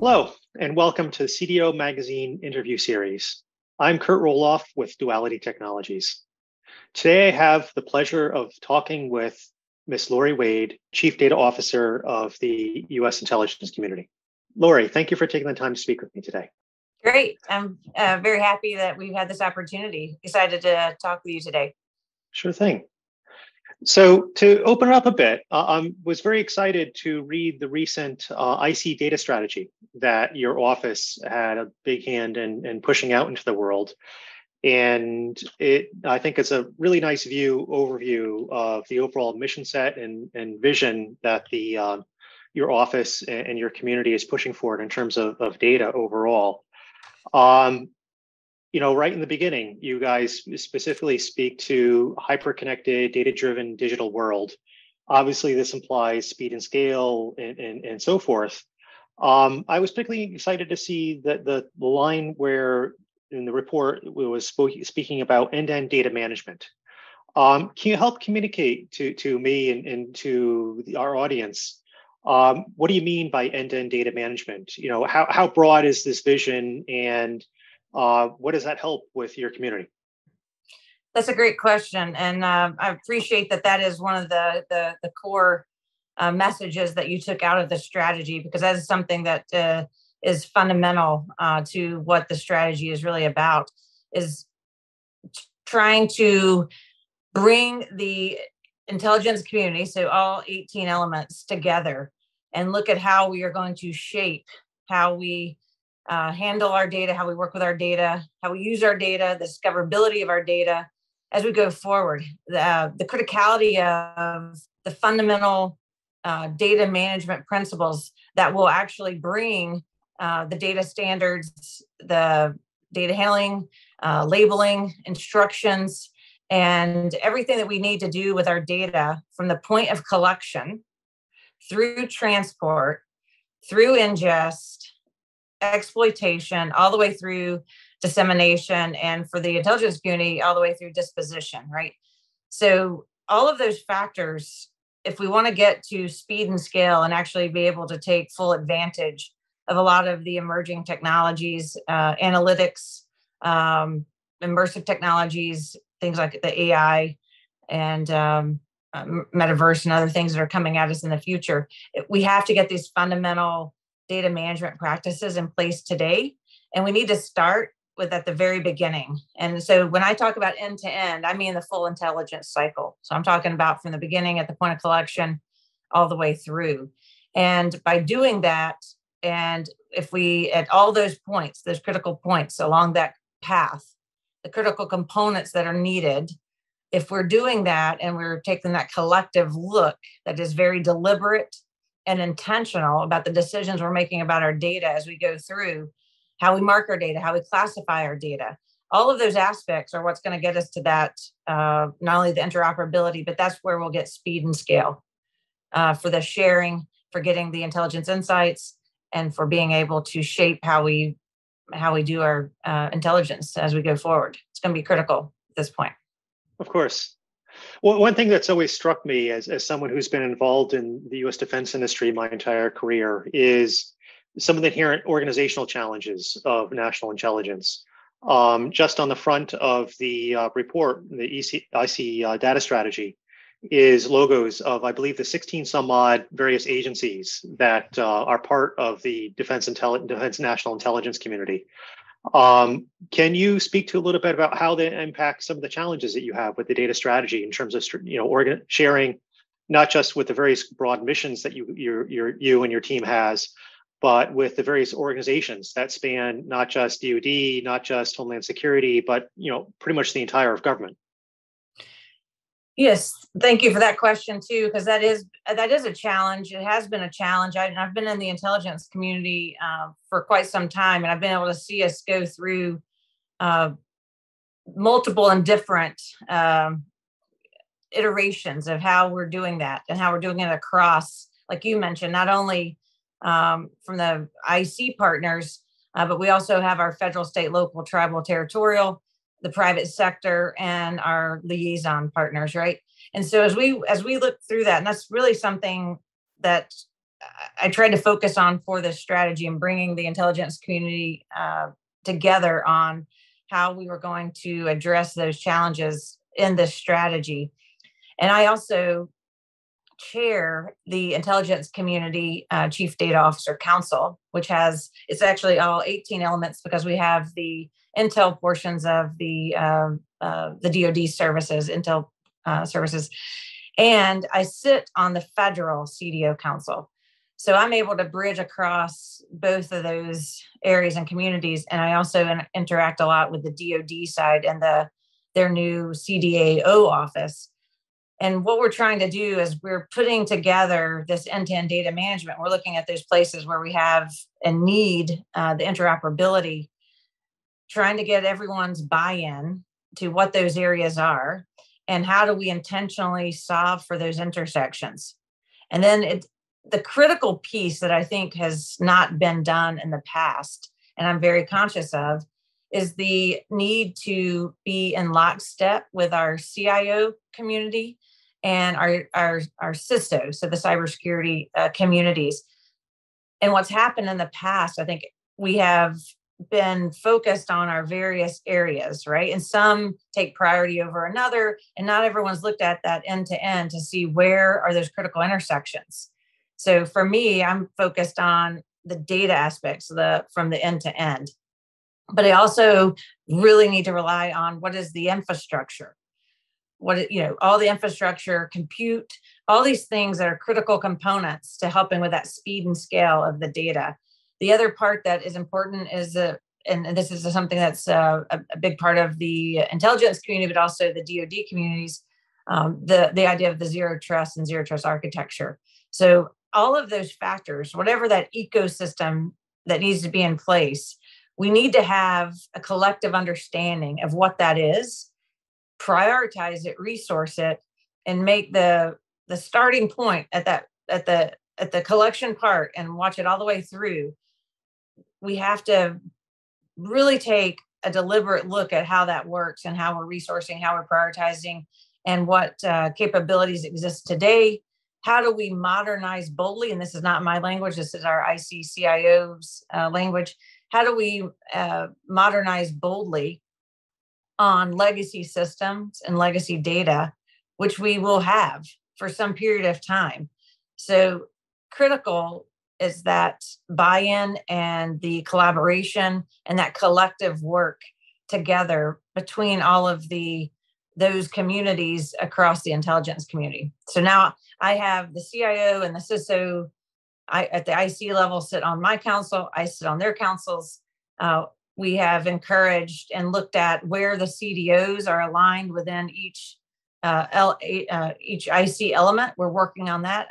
Hello, and welcome to the CDO Magazine interview series. I'm Kurt Rohloff with Duality Technologies. Today, I have the pleasure of talking with Ms. Lori Wade, Chief Data Officer of the U.S. intelligence community. Lori, thank you for taking the time to speak with me today. Great. I'm uh, very happy that we've had this opportunity. Excited to talk with you today. Sure thing. So to open it up a bit, uh, I um, was very excited to read the recent uh, IC data strategy that your office had a big hand in, in pushing out into the world. And it, I think it's a really nice view overview of the overall mission set and, and vision that the uh, your office and your community is pushing forward in terms of, of data overall. Um, you know, right in the beginning, you guys specifically speak to hyper-connected, data-driven digital world. Obviously, this implies speed and scale and, and, and so forth. Um, I was particularly excited to see that the, the line where in the report we was speaking about end-to-end data management. Um, can you help communicate to, to me and, and to the, our audience um, what do you mean by end-to-end data management? You know, how, how broad is this vision and uh, what does that help with your community? That's a great question. And uh, I appreciate that that is one of the, the, the core uh, messages that you took out of the strategy, because that is something that uh, is fundamental uh, to what the strategy is really about, is trying to bring the intelligence community, so all 18 elements together, and look at how we are going to shape how we uh, handle our data, how we work with our data, how we use our data, the discoverability of our data as we go forward. The, uh, the criticality of the fundamental uh, data management principles that will actually bring uh, the data standards, the data handling, uh, labeling, instructions, and everything that we need to do with our data from the point of collection through transport, through ingest, exploitation, all the way through dissemination, and for the intelligence community, all the way through disposition, right? So, all of those factors, if we want to get to speed and scale and actually be able to take full advantage of a lot of the emerging technologies, uh, analytics, um, immersive technologies, things like the AI and um, uh, metaverse and other things that are coming at us in the future. We have to get these fundamental data management practices in place today, and we need to start with at the very beginning. And so when I talk about end to end, I mean the full intelligence cycle. So I'm talking about from the beginning at the point of collection all the way through. And by doing that, and if we at all those points, those critical points along that path, the critical components that are needed. If we're doing that and we're taking that collective look that is very deliberate and intentional about the decisions we're making about our data as we go through, how we mark our data, how we classify our data, all of those aspects are what's going to get us to that uh, not only the interoperability, but that's where we'll get speed and scale uh, for the sharing, for getting the intelligence insights, and for being able to shape how we how we do our uh, intelligence as we go forward. It's going to be critical at this point. Of course. Well, one thing that's always struck me as, as someone who's been involved in the US defense industry my entire career is some of the inherent organizational challenges of national intelligence. Um, just on the front of the uh, report, the EC, IC uh, data strategy, is logos of, I believe, the 16 some odd various agencies that uh, are part of the Defense, Intelli- Defense National Intelligence community. Um, can you speak to a little bit about how they impact some of the challenges that you have with the data strategy in terms of you know organ- sharing, not just with the various broad missions that you your, your you and your team has, but with the various organizations that span not just DoD, not just Homeland Security, but you know pretty much the entire of government. Yes, thank you for that question too, because that is that is a challenge. It has been a challenge. I, have been in the intelligence community uh, for quite some time, and I've been able to see us go through uh, multiple and different um, iterations of how we're doing that and how we're doing it across, like you mentioned, not only um, from the IC partners, uh, but we also have our federal, state, local, tribal, territorial the private sector and our liaison partners right and so as we as we look through that and that's really something that I tried to focus on for this strategy and bringing the intelligence community uh, together on how we were going to address those challenges in this strategy. And I also chair the intelligence community uh, chief data officer council which has it's actually all 18 elements because we have the intel portions of the uh, uh, the dod services intel uh, services. And i sit on the federal cdo council. So i'm able to bridge across both of those areas and communities. And i also in, interact a lot with the dod side and the their new cdao office. And what we're trying to do is we're putting together this end-to-end data management. We're looking at those places where we have and need uh, the interoperability, trying to get everyone's buy-in to what those areas are, and how do we intentionally solve for those intersections. And then it, the critical piece that I think has not been done in the past, and I'm very conscious of, is the need to be in lockstep with our CIO community and our our our CISO, so the cybersecurity uh, communities. And what's happened in the past, I think we have been focused on our various areas, right? And some take priority over another, and not everyone's looked at that end to end to see where are those critical intersections. So for me, I'm focused on the data aspects the from the end to end. But I also really need to rely on what is the infrastructure what you know all the infrastructure compute all these things that are critical components to helping with that speed and scale of the data the other part that is important is that and this is something that's uh, a, a, big part of the intelligence community but also the dod communities um, the the idea of the zero trust and zero trust architecture. So all of those factors whatever that ecosystem that needs to be in place we need to have a collective understanding of what that is prioritize it resource it and make the the starting point at that at the at the collection part and watch it all the way through we have to really take a deliberate look at how that works and how we're resourcing how we're prioritizing and what uh, capabilities exist today. How do we modernize boldly? And this is not my language this is our iccio's uh, language. How do we uh, modernize boldly on legacy systems and legacy data, which we will have for some period of time. So, critical is that buy in and the collaboration and that collective work together between all of the those communities across the intelligence community. So now I have the CIO and the CISO I, at the IC level sit on my council. I sit on their councils. Uh, we have encouraged and looked at where the CDOs are aligned within each uh, L, uh, each IC element. We're working on that.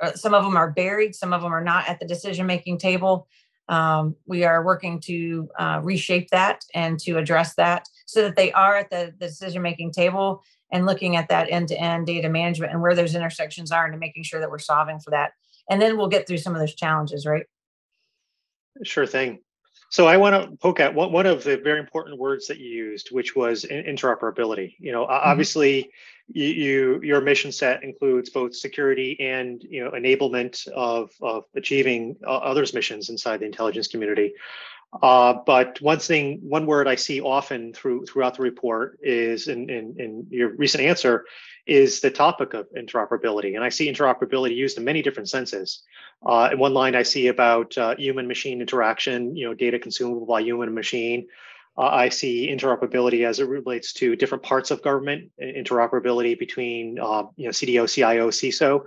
Um, some of them are buried, some of them are not at the decision making table. Um, we are working to uh, reshape that and to address that so that they are at the, the decision making table and looking at that end to end data management and where those intersections are and making sure that we're solving for that. And then we'll get through some of those challenges, right? Sure thing. So I want to poke at one, one of the very important words that you used, which was interoperability. You know, mm-hmm. obviously, you, you, your mission set includes both security and you know enablement of of achieving uh, others' missions inside the intelligence community. Uh, but one thing, one word I see often through throughout the report is in, in, in your recent answer is the topic of interoperability. And I see interoperability used in many different senses. Uh, in one line, I see about uh, human machine interaction, you know, data consumable by human and machine. Uh, I see interoperability as it relates to different parts of government, interoperability between, uh, you know, CDO, CIO, CISO,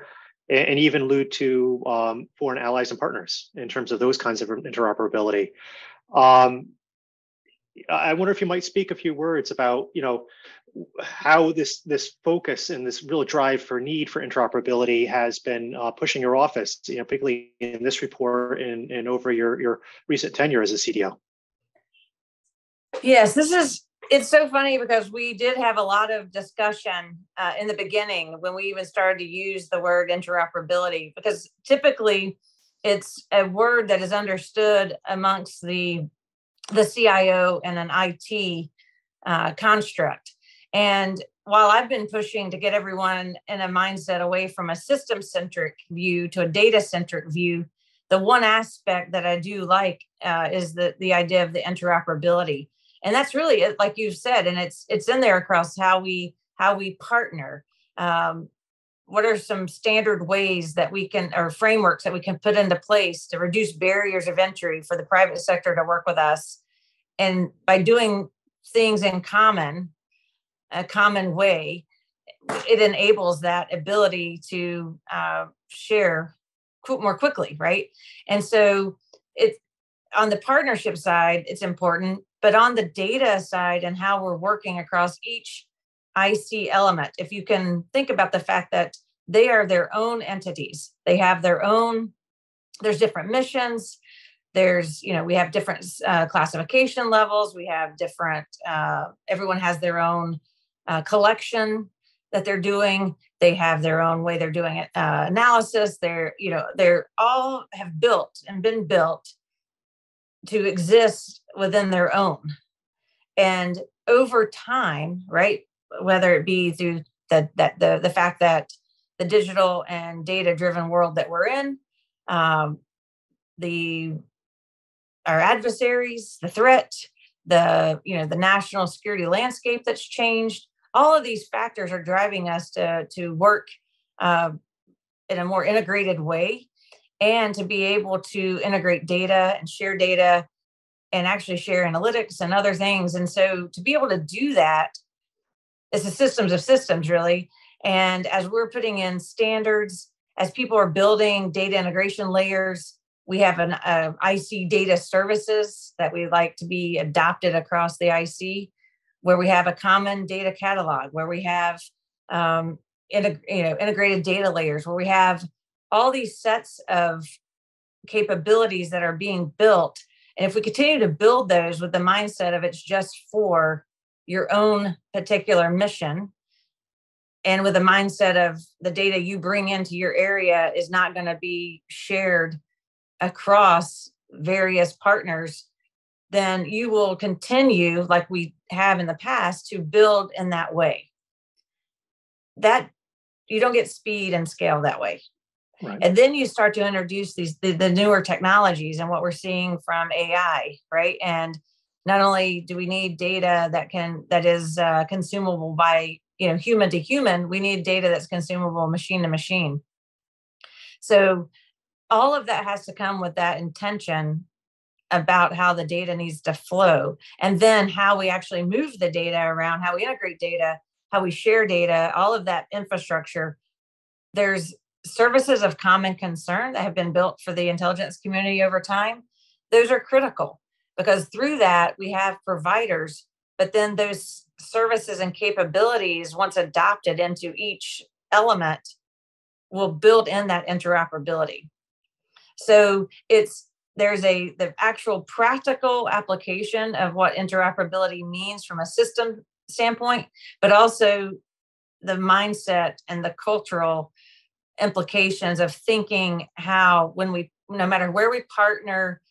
and, and even allude to um, foreign allies and partners in terms of those kinds of interoperability. Um, I wonder if you might speak a few words about, you know, how this this focus and this real drive for need for interoperability has been uh, pushing your office, you know, particularly in this report and, and over your your recent tenure as a CDO. Yes, this is it's so funny because we did have a lot of discussion uh, in the beginning when we even started to use the word interoperability because typically it's a word that is understood amongst the the CIO and an IT uh, construct. And while I've been pushing to get everyone in a mindset away from a system centric view to a data centric view, the one aspect that I do like uh, is the the idea of the interoperability, and that's really like you've said, and it's it's in there across how we how we partner. Um, what are some standard ways that we can or frameworks that we can put into place to reduce barriers of entry for the private sector to work with us? And by doing things in common a common way it enables that ability to uh, share more quickly right? And so it on the partnership side it's important but on the data side and how we're working across each IC element. If you can think about the fact that they are their own entities, they have their own, there's different missions. There's, you know, we have different uh, classification levels. We have different, uh, everyone has their own uh, collection that they're doing. They have their own way they're doing it, uh, analysis. They're, you know, they're all have built and been built to exist within their own. And over time, right, whether it be through the that the the fact that the digital and data driven world that we're in, um, the our adversaries, the threat, the you know the national security landscape that's changed. All of these factors are driving us to to work uh, in a more integrated way and to be able to integrate data and share data and actually share analytics and other things. And so to be able to do that it's a systems of systems really. And as we're putting in standards as people are building data integration layers we have an uh, ic data services that we'd like to be adopted across the ic where we have a common data catalog where we have um, integ- you know integrated data layers where we have all these sets of capabilities that are being built. And if we continue to build those with the mindset of it's just for your own particular mission. And with a mindset of the data you bring into your area is not going to be shared across various partners then you will continue like we have in the past to build in that way. That you don't get speed and scale that way. Right. and then you start to introduce these the, the newer technologies and what we're seeing from ai right? And not only do we need data that can that is uh, consumable by you know human to human we need data that's consumable machine to machine. So all of that has to come with that intention about how the data needs to flow and then how we actually move the data around how we integrate data how we share data all of that infrastructure. There's services of common concern that have been built for the intelligence community over time. Those are critical because through that we have providers but then those services and capabilities once adopted into each element will build in that interoperability. So it's there's a the actual practical application of what interoperability means from a system standpoint but also the mindset and the cultural implications of thinking how when we no matter where we partner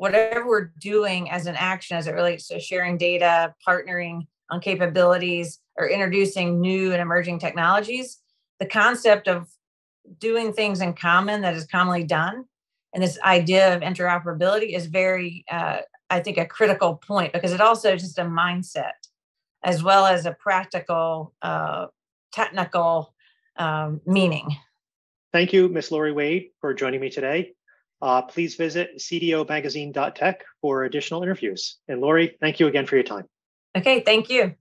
whatever we're doing as an action as it relates to sharing data, partnering on capabilities, or introducing new and emerging technologies, the concept of doing things in common that is commonly done and this idea of interoperability is very, uh, I think, a critical point because it also is just a mindset as well as a practical, uh, technical um, meaning. Thank you, Ms. Lori Wade, for joining me today. Uh, please visit cdomagazine.tech for additional interviews. And Lori, thank you again for your time. Okay, thank you.